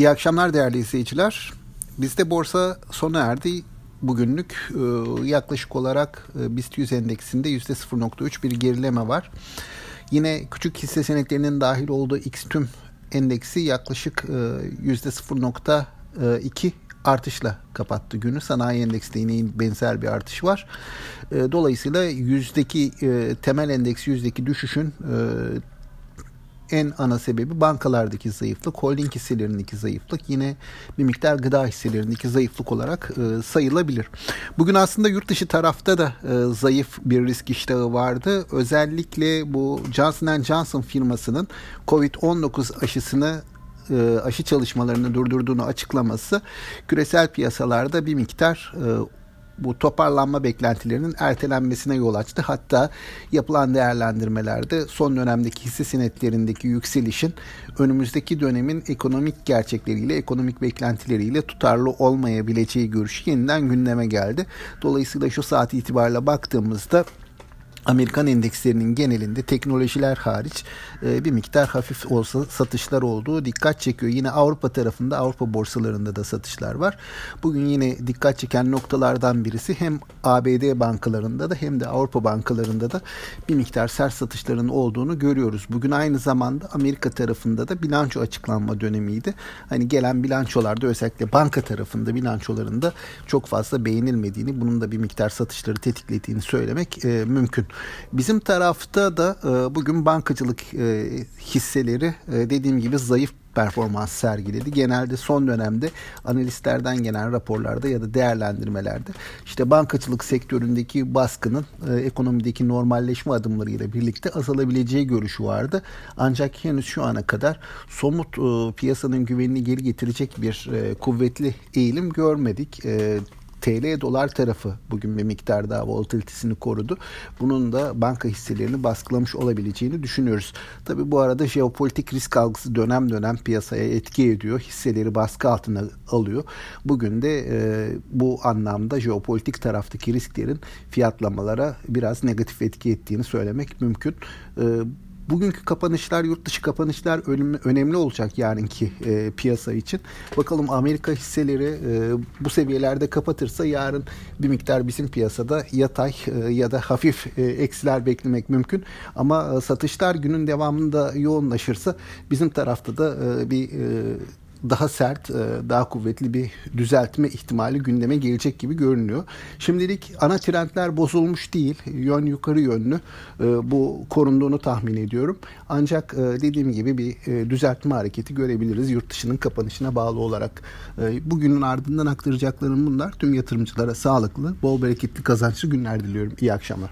İyi akşamlar değerli izleyiciler. Bizde borsa sona erdi. Bugünlük e, yaklaşık olarak e, BIST 100 endeksinde %0.3 bir gerileme var. Yine küçük hisse senetlerinin dahil olduğu X tüm endeksi yaklaşık e, %0.2 artışla kapattı günü. Sanayi endeksinde yine benzer bir artış var. Dolayısıyla yüzdeki temel endeks yüzdeki düşüşün en ana sebebi bankalardaki zayıflık, holding hisselerindeki zayıflık, yine bir miktar gıda hisselerindeki zayıflık olarak e, sayılabilir. Bugün aslında yurt dışı tarafta da e, zayıf bir risk iştahı vardı. Özellikle bu Johnson Johnson firmasının COVID-19 aşısını e, aşı çalışmalarını durdurduğunu açıklaması küresel piyasalarda bir miktar e, bu toparlanma beklentilerinin ertelenmesine yol açtı. Hatta yapılan değerlendirmelerde son dönemdeki hisse senetlerindeki yükselişin önümüzdeki dönemin ekonomik gerçekleriyle, ekonomik beklentileriyle tutarlı olmayabileceği görüşü yeniden gündeme geldi. Dolayısıyla şu saat itibariyle baktığımızda Amerikan endekslerinin genelinde teknolojiler hariç e, bir miktar hafif olsa satışlar olduğu dikkat çekiyor. Yine Avrupa tarafında Avrupa borsalarında da satışlar var. Bugün yine dikkat çeken noktalardan birisi hem ABD bankalarında da hem de Avrupa bankalarında da bir miktar sert satışların olduğunu görüyoruz. Bugün aynı zamanda Amerika tarafında da bilanço açıklanma dönemiydi. Hani gelen bilançolarda özellikle banka tarafında bilançolarında çok fazla beğenilmediğini, bunun da bir miktar satışları tetiklediğini söylemek e, mümkün. Bizim tarafta da e, bugün bankacılık e, hisseleri e, dediğim gibi zayıf performans sergiledi. Genelde son dönemde analistlerden gelen raporlarda ya da değerlendirmelerde işte bankacılık sektöründeki baskının e, ekonomideki normalleşme adımlarıyla birlikte azalabileceği görüşü vardı. Ancak henüz şu ana kadar somut e, piyasanın güvenini geri getirecek bir e, kuvvetli eğilim görmedik. E, TL dolar tarafı bugün bir miktar daha volatilitesini korudu. Bunun da banka hisselerini baskılamış olabileceğini düşünüyoruz. Tabi bu arada jeopolitik risk algısı dönem dönem piyasaya etki ediyor. Hisseleri baskı altına alıyor. Bugün de e, bu anlamda jeopolitik taraftaki risklerin fiyatlamalara biraz negatif etki ettiğini söylemek mümkün. E, bugünkü kapanışlar, yurt dışı kapanışlar önemli olacak yarınki e, piyasa için. Bakalım Amerika hisseleri e, bu seviyelerde kapatırsa yarın bir miktar bizim piyasada yatay e, ya da hafif e, eksiler beklemek mümkün. Ama e, satışlar günün devamında yoğunlaşırsa bizim tarafta da e, bir e, daha sert, e, daha kuvvetli bir düzeltme ihtimali gündeme gelecek gibi görünüyor. Şimdilik ana trendler bozulmuş değil. Yön yukarı yönlü. E, bu korunduğunu tahmin ediyorum. Ancak e, dediğim gibi bir düzeltme hareketi görebiliriz yurt dışının kapanışına bağlı olarak. Bugünün ardından aktaracaklarım bunlar. Tüm yatırımcılara sağlıklı, bol bereketli kazançlı günler diliyorum. İyi akşamlar.